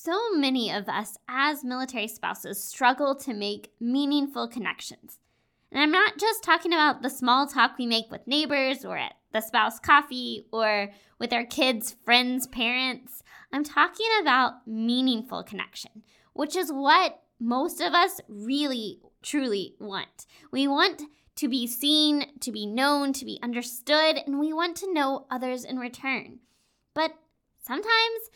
So many of us as military spouses struggle to make meaningful connections. And I'm not just talking about the small talk we make with neighbors or at the spouse coffee or with our kids, friends, parents. I'm talking about meaningful connection, which is what most of us really, truly want. We want to be seen, to be known, to be understood, and we want to know others in return. But sometimes,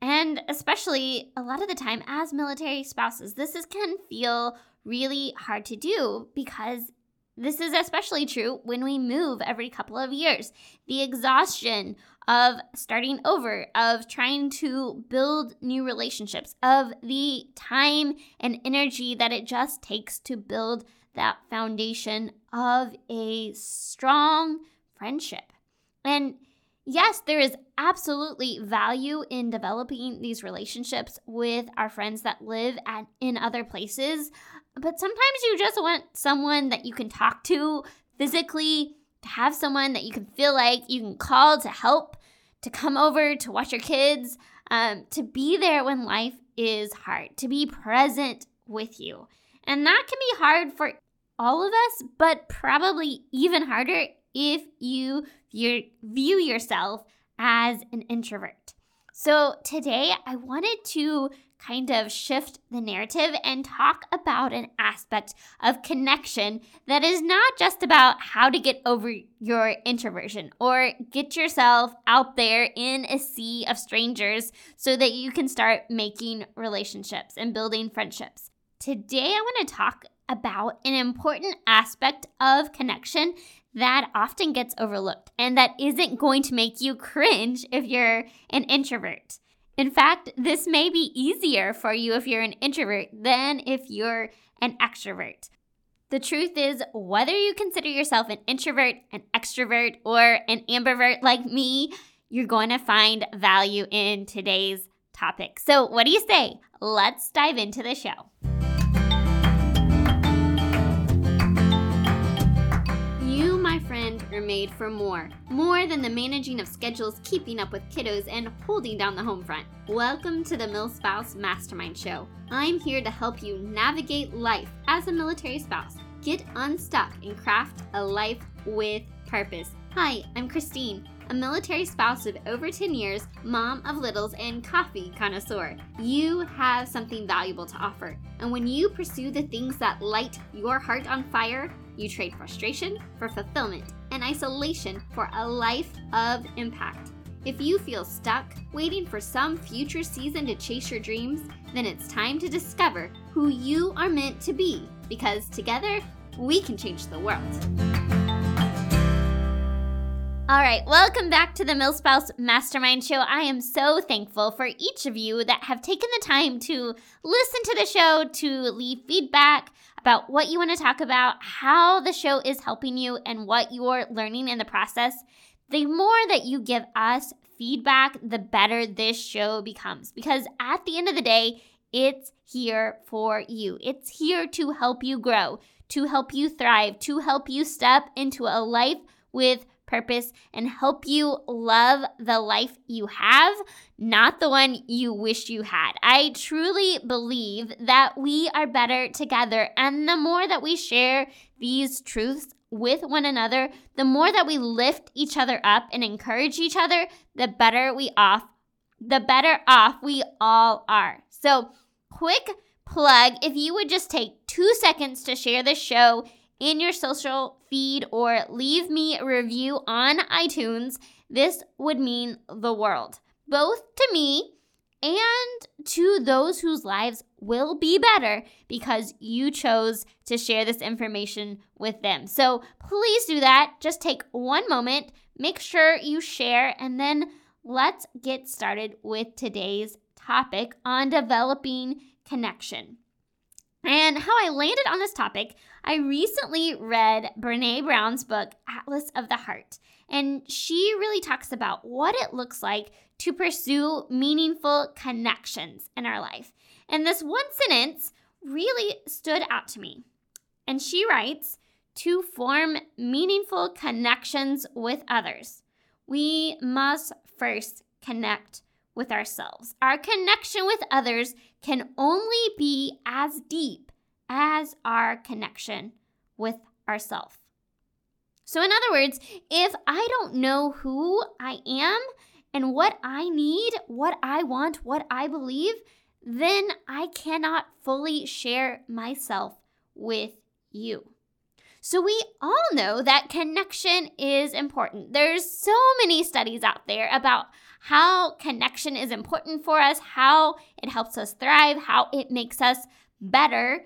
and especially a lot of the time as military spouses, this is, can feel really hard to do because this is especially true when we move every couple of years. The exhaustion of starting over, of trying to build new relationships, of the time and energy that it just takes to build that foundation of a strong friendship. And yes, there is absolutely value in developing these relationships with our friends that live at, in other places. But sometimes you just want someone that you can talk to physically, to have someone that you can feel like you can call to help, to come over to watch your kids, um, to be there when life is hard, to be present with you. And that can be hard for all of us, but probably even harder if you view yourself as an introvert. So today I wanted to kind of shift the narrative and talk about an aspect of connection that is not just about how to get over your introversion or get yourself out there in a sea of strangers so that you can start making relationships and building friendships. Today, I want to talk about an important aspect of connection that often gets overlooked and that isn't going to make you cringe if you're an introvert. In fact, this may be easier for you if you're an introvert than if you're an extrovert. The truth is, whether you consider yourself an introvert, an extrovert, or an ambivert like me, you're going to find value in today's topic. So, what do you say? Let's dive into the show. Are made for more. More than the managing of schedules, keeping up with kiddos, and holding down the home front. Welcome to the MilSpouse Mastermind Show. I'm here to help you navigate life as a military spouse. Get unstuck and craft a life with purpose. Hi, I'm Christine a military spouse of over 10 years, mom of littles, and coffee connoisseur. You have something valuable to offer. And when you pursue the things that light your heart on fire, you trade frustration for fulfillment and isolation for a life of impact. If you feel stuck, waiting for some future season to chase your dreams, then it's time to discover who you are meant to be because together we can change the world. All right, welcome back to the MilSpouse Mastermind Show. I am so thankful for each of you that have taken the time to listen to the show, to leave feedback about what you want to talk about, how the show is helping you, and what you're learning in the process. The more that you give us feedback, the better this show becomes. Because at the end of the day, it's here for you. It's here to help you grow, to help you thrive, to help you step into a life with purpose and help you love the life you have, not the one you wish you had. I truly believe that we are better together. And the more that we share these truths with one another, the more that we lift each other up and encourage each other, the better we off, the better off we all are. So, quick plug if you would just take two seconds to share this show in your social feed or leave me a review on iTunes, this would mean the world, both to me and to those whose lives will be better because you chose to share this information with them. So please do that. Just take one moment, make sure you share, and then let's get started with today's topic on developing connection. And how I landed on this topic, I recently read Brene Brown's book, Atlas of the Heart. And she really talks about what it looks like to pursue meaningful connections in our life. And this one sentence really stood out to me. And she writes to form meaningful connections with others, we must first connect with ourselves. Our connection with others can only be as deep as our connection with ourself. So, in other words, if I don't know who I am and what I need, what I want, what I believe, then I cannot fully share myself with you. So, we all know that connection is important. There's so many studies out there about how connection is important for us, how it helps us thrive, how it makes us better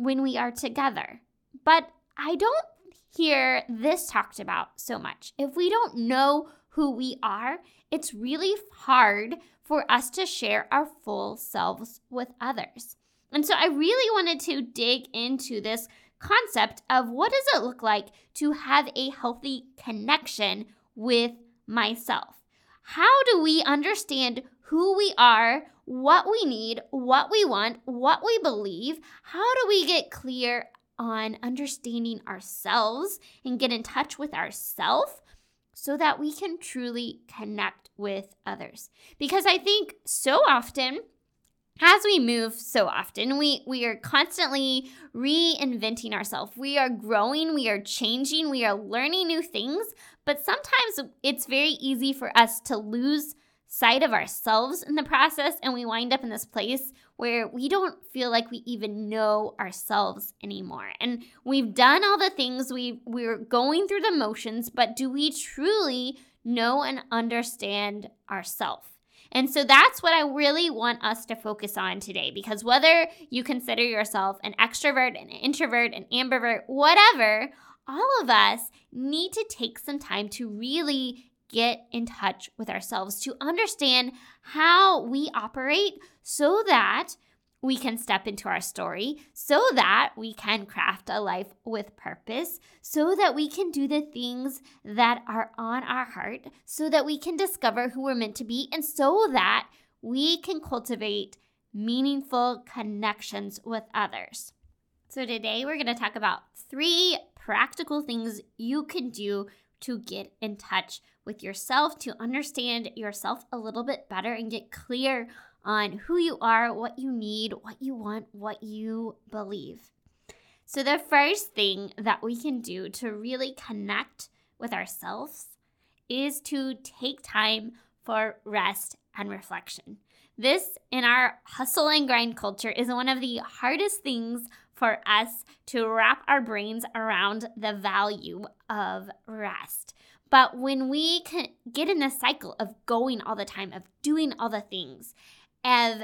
when we are together. But I don't hear this talked about so much. If we don't know who we are, it's really hard for us to share our full selves with others. And so I really wanted to dig into this concept of what does it look like to have a healthy connection with myself? How do we understand who we are, what we need, what we want, what we believe? How do we get clear on understanding ourselves and get in touch with ourselves so that we can truly connect with others? Because I think so often as we move so often we we are constantly reinventing ourselves we are growing we are changing we are learning new things but sometimes it's very easy for us to lose sight of ourselves in the process and we wind up in this place where we don't feel like we even know ourselves anymore. And we've done all the things we we're going through the motions but do we truly know and understand ourselves and so that's what I really want us to focus on today because whether you consider yourself an extrovert, an introvert, an ambivert, whatever, all of us need to take some time to really get in touch with ourselves, to understand how we operate so that we can step into our story so that we can craft a life with purpose, so that we can do the things that are on our heart, so that we can discover who we're meant to be, and so that we can cultivate meaningful connections with others. So, today we're going to talk about three practical things you can do to get in touch with yourself, to understand yourself a little bit better, and get clear on who you are, what you need, what you want, what you believe. So, the first thing that we can do to really connect with ourselves is to take time for rest and reflection. This, in our hustle and grind culture, is one of the hardest things for us to wrap our brains around the value of rest. But when we can get in this cycle of going all the time, of doing all the things, of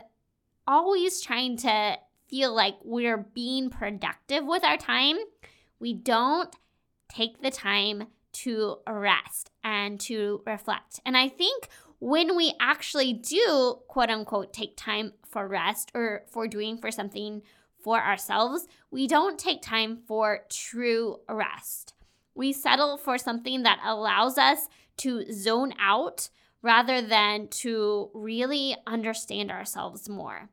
always trying to feel like we're being productive with our time, we don't take the time to rest and to reflect. And I think when we actually do, quote unquote, take time for rest or for doing for something for ourselves, we don't take time for true rest. We settle for something that allows us to zone out rather than to really understand ourselves more.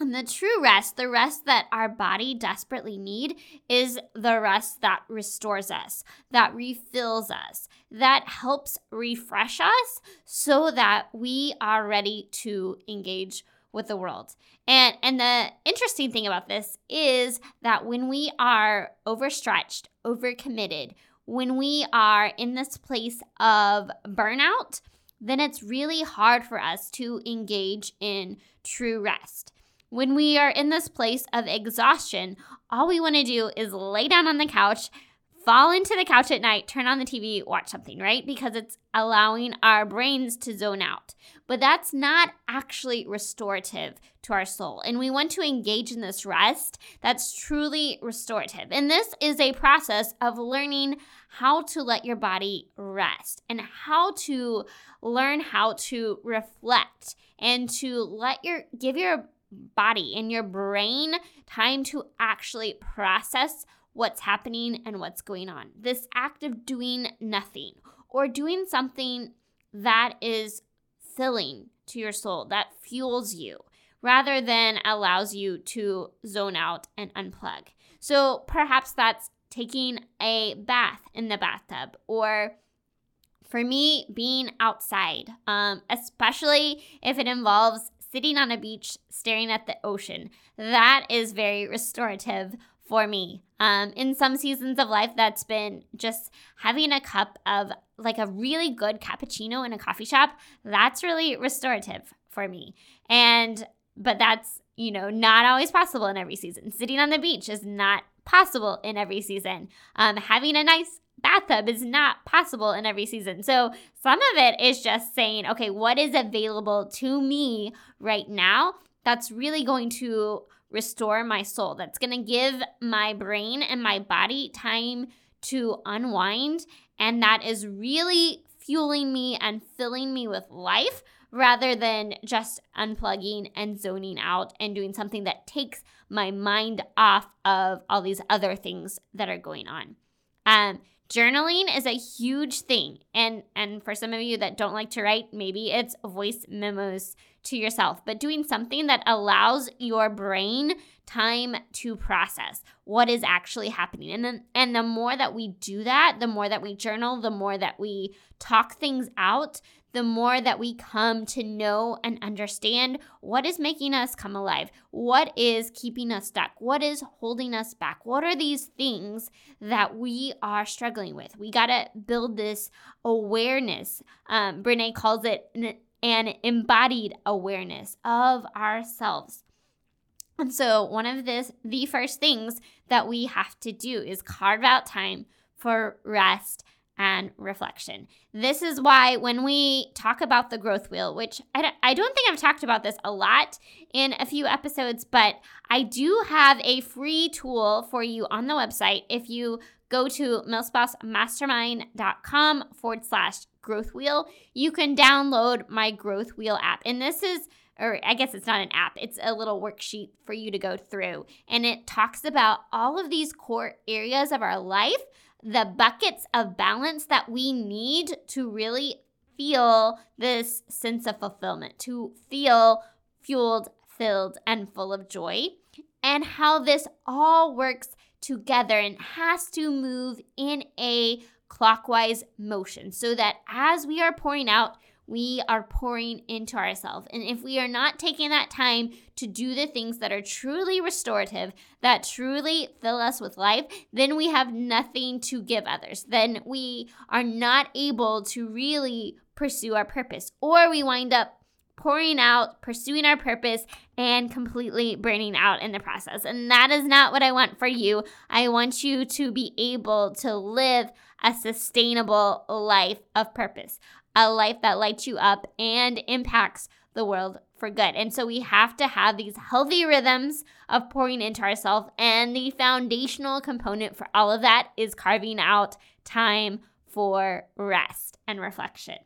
And the true rest, the rest that our body desperately need is the rest that restores us, that refills us, that helps refresh us so that we are ready to engage with the world. And and the interesting thing about this is that when we are overstretched, overcommitted, when we are in this place of burnout, then it's really hard for us to engage in true rest. When we are in this place of exhaustion, all we want to do is lay down on the couch, fall into the couch at night, turn on the TV, watch something, right? Because it's allowing our brains to zone out. But that's not actually restorative to our soul. And we want to engage in this rest that's truly restorative. And this is a process of learning how to let your body rest and how to learn how to reflect and to let your give your body and your brain time to actually process what's happening and what's going on. This act of doing nothing or doing something that is filling to your soul, that fuels you, rather than allows you to zone out and unplug. So perhaps that's taking a bath in the bathtub or for me, being outside, um, especially if it involves sitting on a beach staring at the ocean, that is very restorative for me. Um, in some seasons of life, that's been just having a cup of like a really good cappuccino in a coffee shop. That's really restorative for me. And, but that's, you know, not always possible in every season. Sitting on the beach is not possible in every season. Um, having a nice bathtub is not possible in every season. So some of it is just saying, okay, what is available to me right now that's really going to restore my soul, that's going to give my brain and my body time to unwind. And that is really fueling me and filling me with life rather than just unplugging and zoning out and doing something that takes my mind off of all these other things that are going on. Um, journaling is a huge thing and and for some of you that don't like to write maybe it's voice memos to yourself but doing something that allows your brain time to process what is actually happening and then and the more that we do that the more that we journal the more that we talk things out the more that we come to know and understand what is making us come alive, what is keeping us stuck, what is holding us back, what are these things that we are struggling with. We got to build this awareness. Um, Brene calls it an embodied awareness of ourselves. And so, one of this, the first things that we have to do is carve out time for rest and reflection. This is why when we talk about the growth wheel, which I don't, I don't think I've talked about this a lot in a few episodes, but I do have a free tool for you on the website. If you go to milspousemastermind.com forward slash growth wheel, you can download my growth wheel app. And this is or I guess it's not an app, it's a little worksheet for you to go through. And it talks about all of these core areas of our life the buckets of balance that we need to really feel this sense of fulfillment, to feel fueled, filled, and full of joy, and how this all works together and has to move in a clockwise motion so that as we are pouring out, we are pouring into ourselves. And if we are not taking that time to do the things that are truly restorative, that truly fill us with life, then we have nothing to give others. Then we are not able to really pursue our purpose, or we wind up pouring out, pursuing our purpose, and completely burning out in the process. And that is not what I want for you. I want you to be able to live a sustainable life of purpose a life that lights you up and impacts the world for good. And so we have to have these healthy rhythms of pouring into ourselves. And the foundational component for all of that is carving out time for rest and reflection.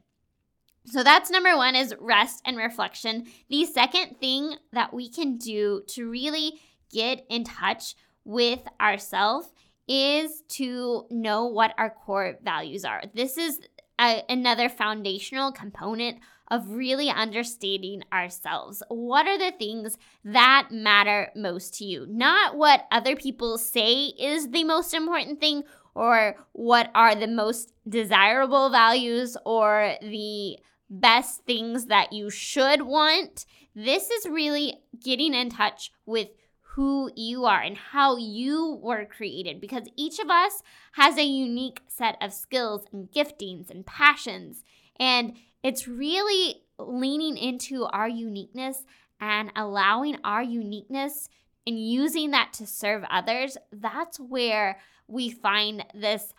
So that's number one is rest and reflection. The second thing that we can do to really get in touch with ourselves is to know what our core values are. This is a, another foundational component of really understanding ourselves. What are the things that matter most to you? Not what other people say is the most important thing or what are the most desirable values or the best things that you should want. This is really getting in touch with who you are and how you were created because each of us has a unique set of skills and giftings and passions. And it's really leaning into our uniqueness and allowing our uniqueness and using that to serve others. That's where we find this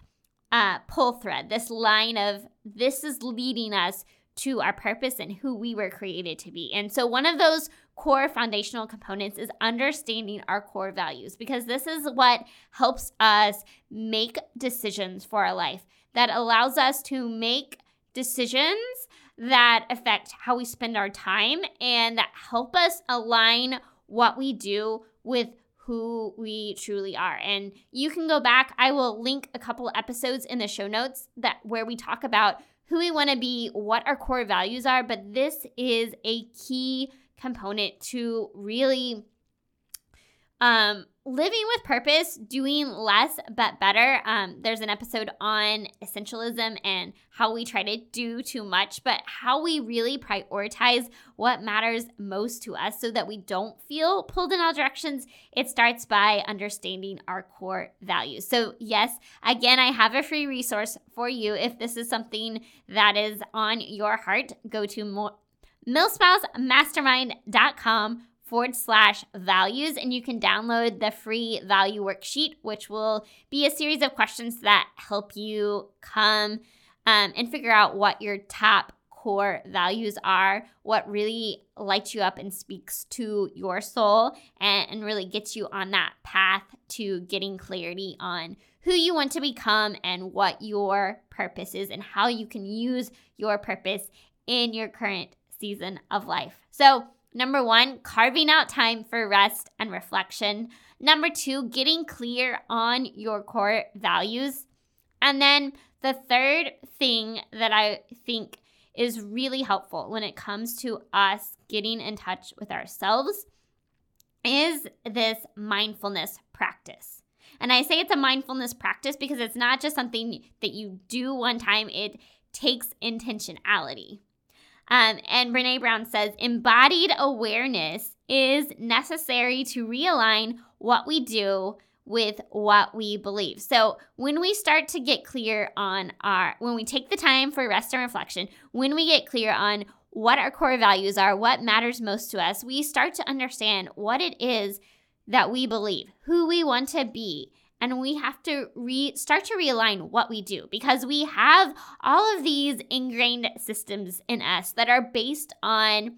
uh, pull thread, this line of this is leading us to our purpose and who we were created to be. And so, one of those core foundational components is understanding our core values because this is what helps us make decisions for our life that allows us to make decisions that affect how we spend our time and that help us align what we do with who we truly are. And you can go back, I will link a couple episodes in the show notes that where we talk about who we want to be, what our core values are, but this is a key component to really um, living with purpose, doing less but better. Um, there's an episode on essentialism and how we try to do too much, but how we really prioritize what matters most to us so that we don't feel pulled in all directions. It starts by understanding our core values. So, yes, again, I have a free resource for you. If this is something that is on your heart, go to more milspousemastermind.com forward slash values, and you can download the free value worksheet, which will be a series of questions that help you come um, and figure out what your top core values are, what really lights you up and speaks to your soul, and, and really gets you on that path to getting clarity on who you want to become and what your purpose is, and how you can use your purpose in your current season of life. So, Number one, carving out time for rest and reflection. Number two, getting clear on your core values. And then the third thing that I think is really helpful when it comes to us getting in touch with ourselves is this mindfulness practice. And I say it's a mindfulness practice because it's not just something that you do one time, it takes intentionality. Um, and Brene Brown says embodied awareness is necessary to realign what we do with what we believe. So, when we start to get clear on our, when we take the time for rest and reflection, when we get clear on what our core values are, what matters most to us, we start to understand what it is that we believe, who we want to be, and we have to re- start to realign what we do because we have all of these ingrained systems in us that are based on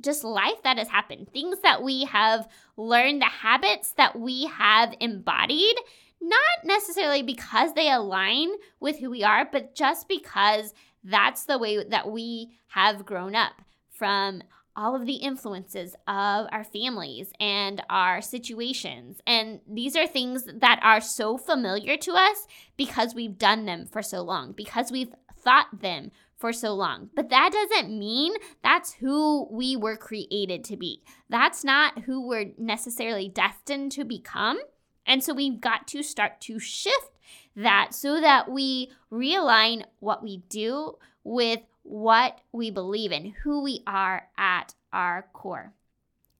just life that has happened, things that we have learned, the habits that we have embodied, not necessarily because they align with who we are, but just because that's the way that we have grown up from all of the influences of our families and our situations. And these are things that are so familiar to us because we've done them for so long, because we've thought them for so long. But that doesn't mean that's who we were created to be. That's not who we're necessarily destined to become. And so we've got to start to shift that so that we realign what we do with what we believe in, who we are at our core.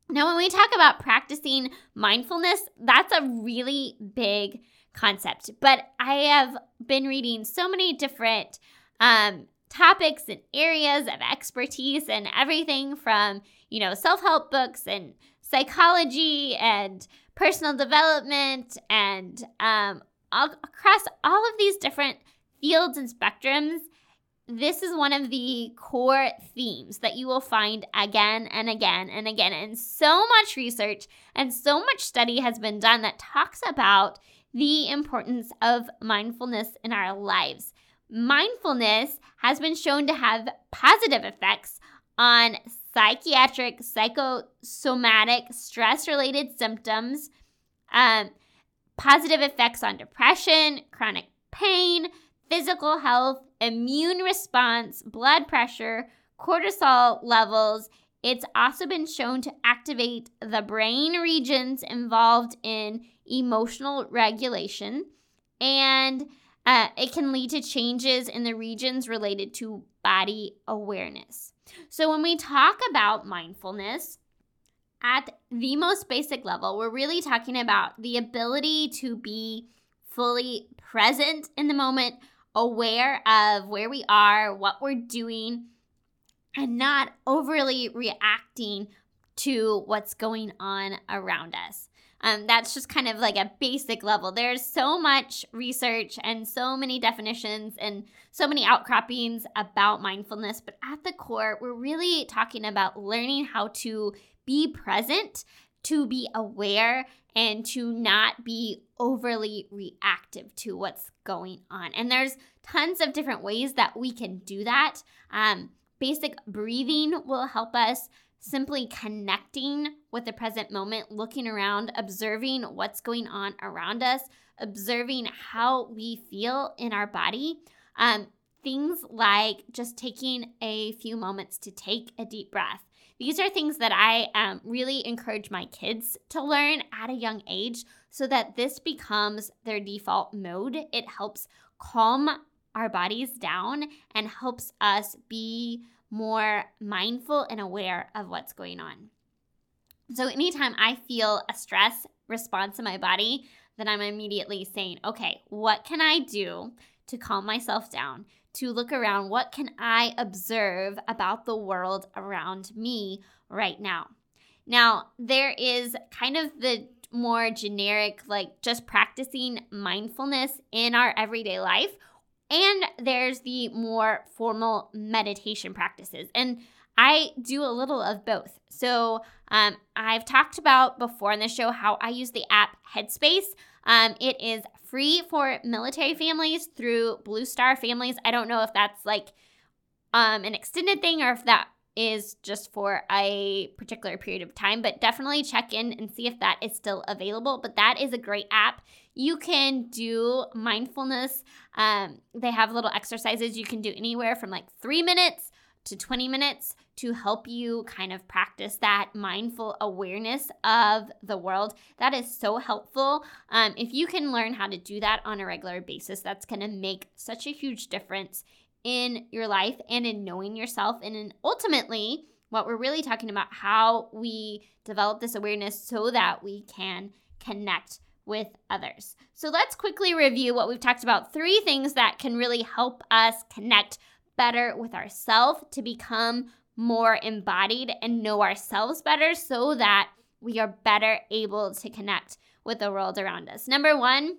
Now, when we talk about practicing mindfulness, that's a really big concept. But I have been reading so many different um, topics and areas of expertise and everything from, you know, self help books and psychology and personal development and um, all, across all of these different fields and spectrums this is one of the core themes that you will find again and again and again. And so much research and so much study has been done that talks about the importance of mindfulness in our lives. Mindfulness has been shown to have positive effects on psychiatric, psychosomatic, stress related symptoms, um, positive effects on depression, chronic pain, physical health, immune response, blood pressure, cortisol levels. It's also been shown to activate the brain regions involved in emotional regulation, and uh, it can lead to changes in the regions related to body awareness. So, when we talk about mindfulness, at the most basic level, we're really talking about the ability to be fully present in the moment, aware of where we are, what we're doing, and not overly reacting to what's going on around us. Um, that's just kind of like a basic level. There's so much research and so many definitions and so many outcroppings about mindfulness, but at the core, we're really talking about learning how to be present, to be aware, and to not be overly reactive to what's going on. And there's tons of different ways that we can do that. Um, basic breathing will help us simply connecting with the present moment, looking around, observing what's going on around us, observing how we feel in our body. Um, things like just taking a few moments to take a deep breath, These are things that I um, really encourage my kids to learn at a young age so that this becomes their default mode. It helps calm our bodies down and helps us be more mindful and aware of what's going on. So, anytime I feel a stress response in my body, then I'm immediately saying, okay, what can I do to calm myself down? To look around, what can I observe about the world around me right now? Now, there is kind of the more generic, like just practicing mindfulness in our everyday life. And there's the more formal meditation practices. And I do a little of both. So um, I've talked about before in the show how I use the app Headspace. Um, it is free for military families through Blue Star families. I don't know if that's like um, an extended thing or if that is just for a particular period of time, but definitely check in and see if that is still available. But that is a great app. You can do mindfulness. Um, they have little exercises you can do anywhere from like three minutes to 20 minutes to help you kind of practice that mindful awareness of the world. That is so helpful. Um, if you can learn how to do that on a regular basis, that's going to make such a huge difference in your life and in knowing yourself. And in ultimately, what we're really talking about how we develop this awareness so that we can connect with others. So let's quickly review what we've talked about three things that can really help us connect better with ourselves to become more embodied and know ourselves better so that we are better able to connect with the world around us. Number one,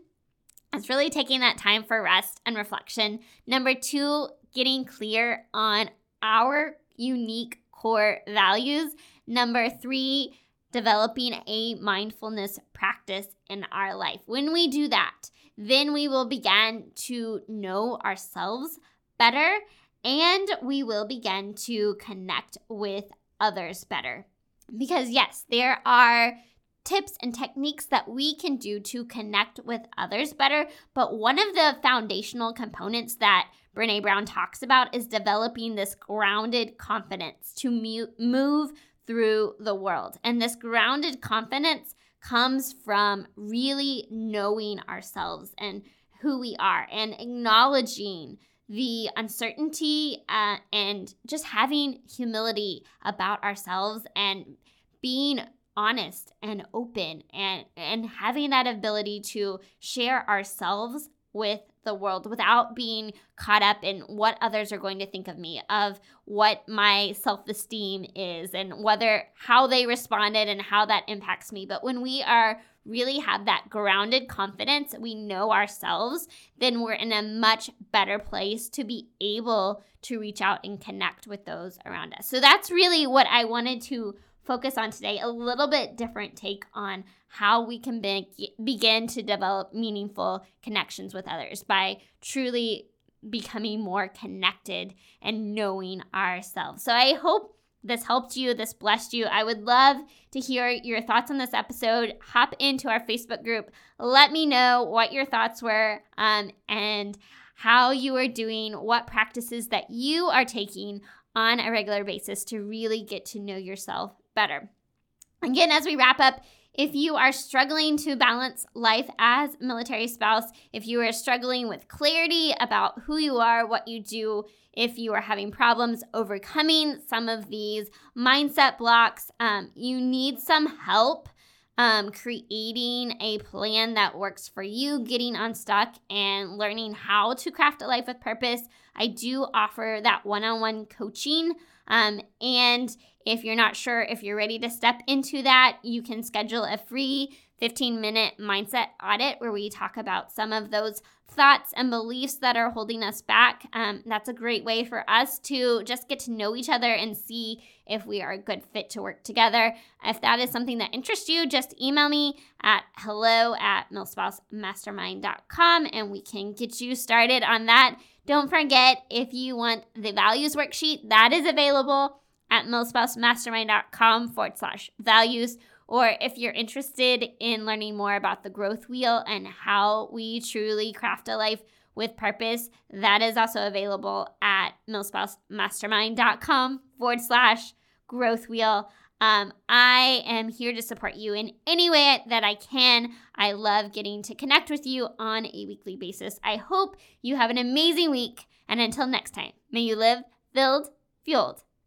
it's really taking that time for rest and reflection. Number two, getting clear on our unique core values. Number three, developing a mindfulness practice in our life. When we do that, then we will begin to know ourselves better and we will begin to connect with others better. Because, yes, there are tips and techniques that we can do to connect with others better. But one of the foundational components that Brene Brown talks about is developing this grounded confidence to move through the world. And this grounded confidence comes from really knowing ourselves and who we are and acknowledging the uncertainty uh, and just having humility about ourselves and being honest and open and and having that ability to share ourselves with the world without being caught up in what others are going to think of me of what my self-esteem is and whether how they responded and how that impacts me. But when we are really have that grounded confidence we know ourselves then we're in a much better place to be able to reach out and connect with those around us so that's really what i wanted to focus on today a little bit different take on how we can be- begin to develop meaningful connections with others by truly becoming more connected and knowing ourselves. So I hope this helped you, this blessed you. I would love to hear your thoughts on this episode. Hop into our Facebook group. Let me know what your thoughts were um, and how you are doing, what practices that you are taking on a regular basis to really get to know yourself better. Again, as we wrap up, if you are struggling to balance life as a military spouse, if you are struggling with clarity about who you are, what you do, if you are having problems overcoming some of these mindset blocks, um, you need some help um, creating a plan that works for you, getting unstuck, and learning how to craft a life with purpose. I do offer that one on one coaching. Um, and if you're not sure if you're ready to step into that, you can schedule a free 15 minute mindset audit where we talk about some of those thoughts and beliefs that are holding us back. Um, that's a great way for us to just get to know each other and see if we are a good fit to work together. If that is something that interests you, just email me at hello at milspousemastermind.com and we can get you started on that. Don't forget, if you want the values worksheet, that is available at milspousemastermind.com forward slash values. Or if you're interested in learning more about the growth wheel and how we truly craft a life with purpose, that is also available at milspousemastermind.com forward slash growth wheel. Um, I am here to support you in any way that I can. I love getting to connect with you on a weekly basis. I hope you have an amazing week. And until next time, may you live filled, fueled,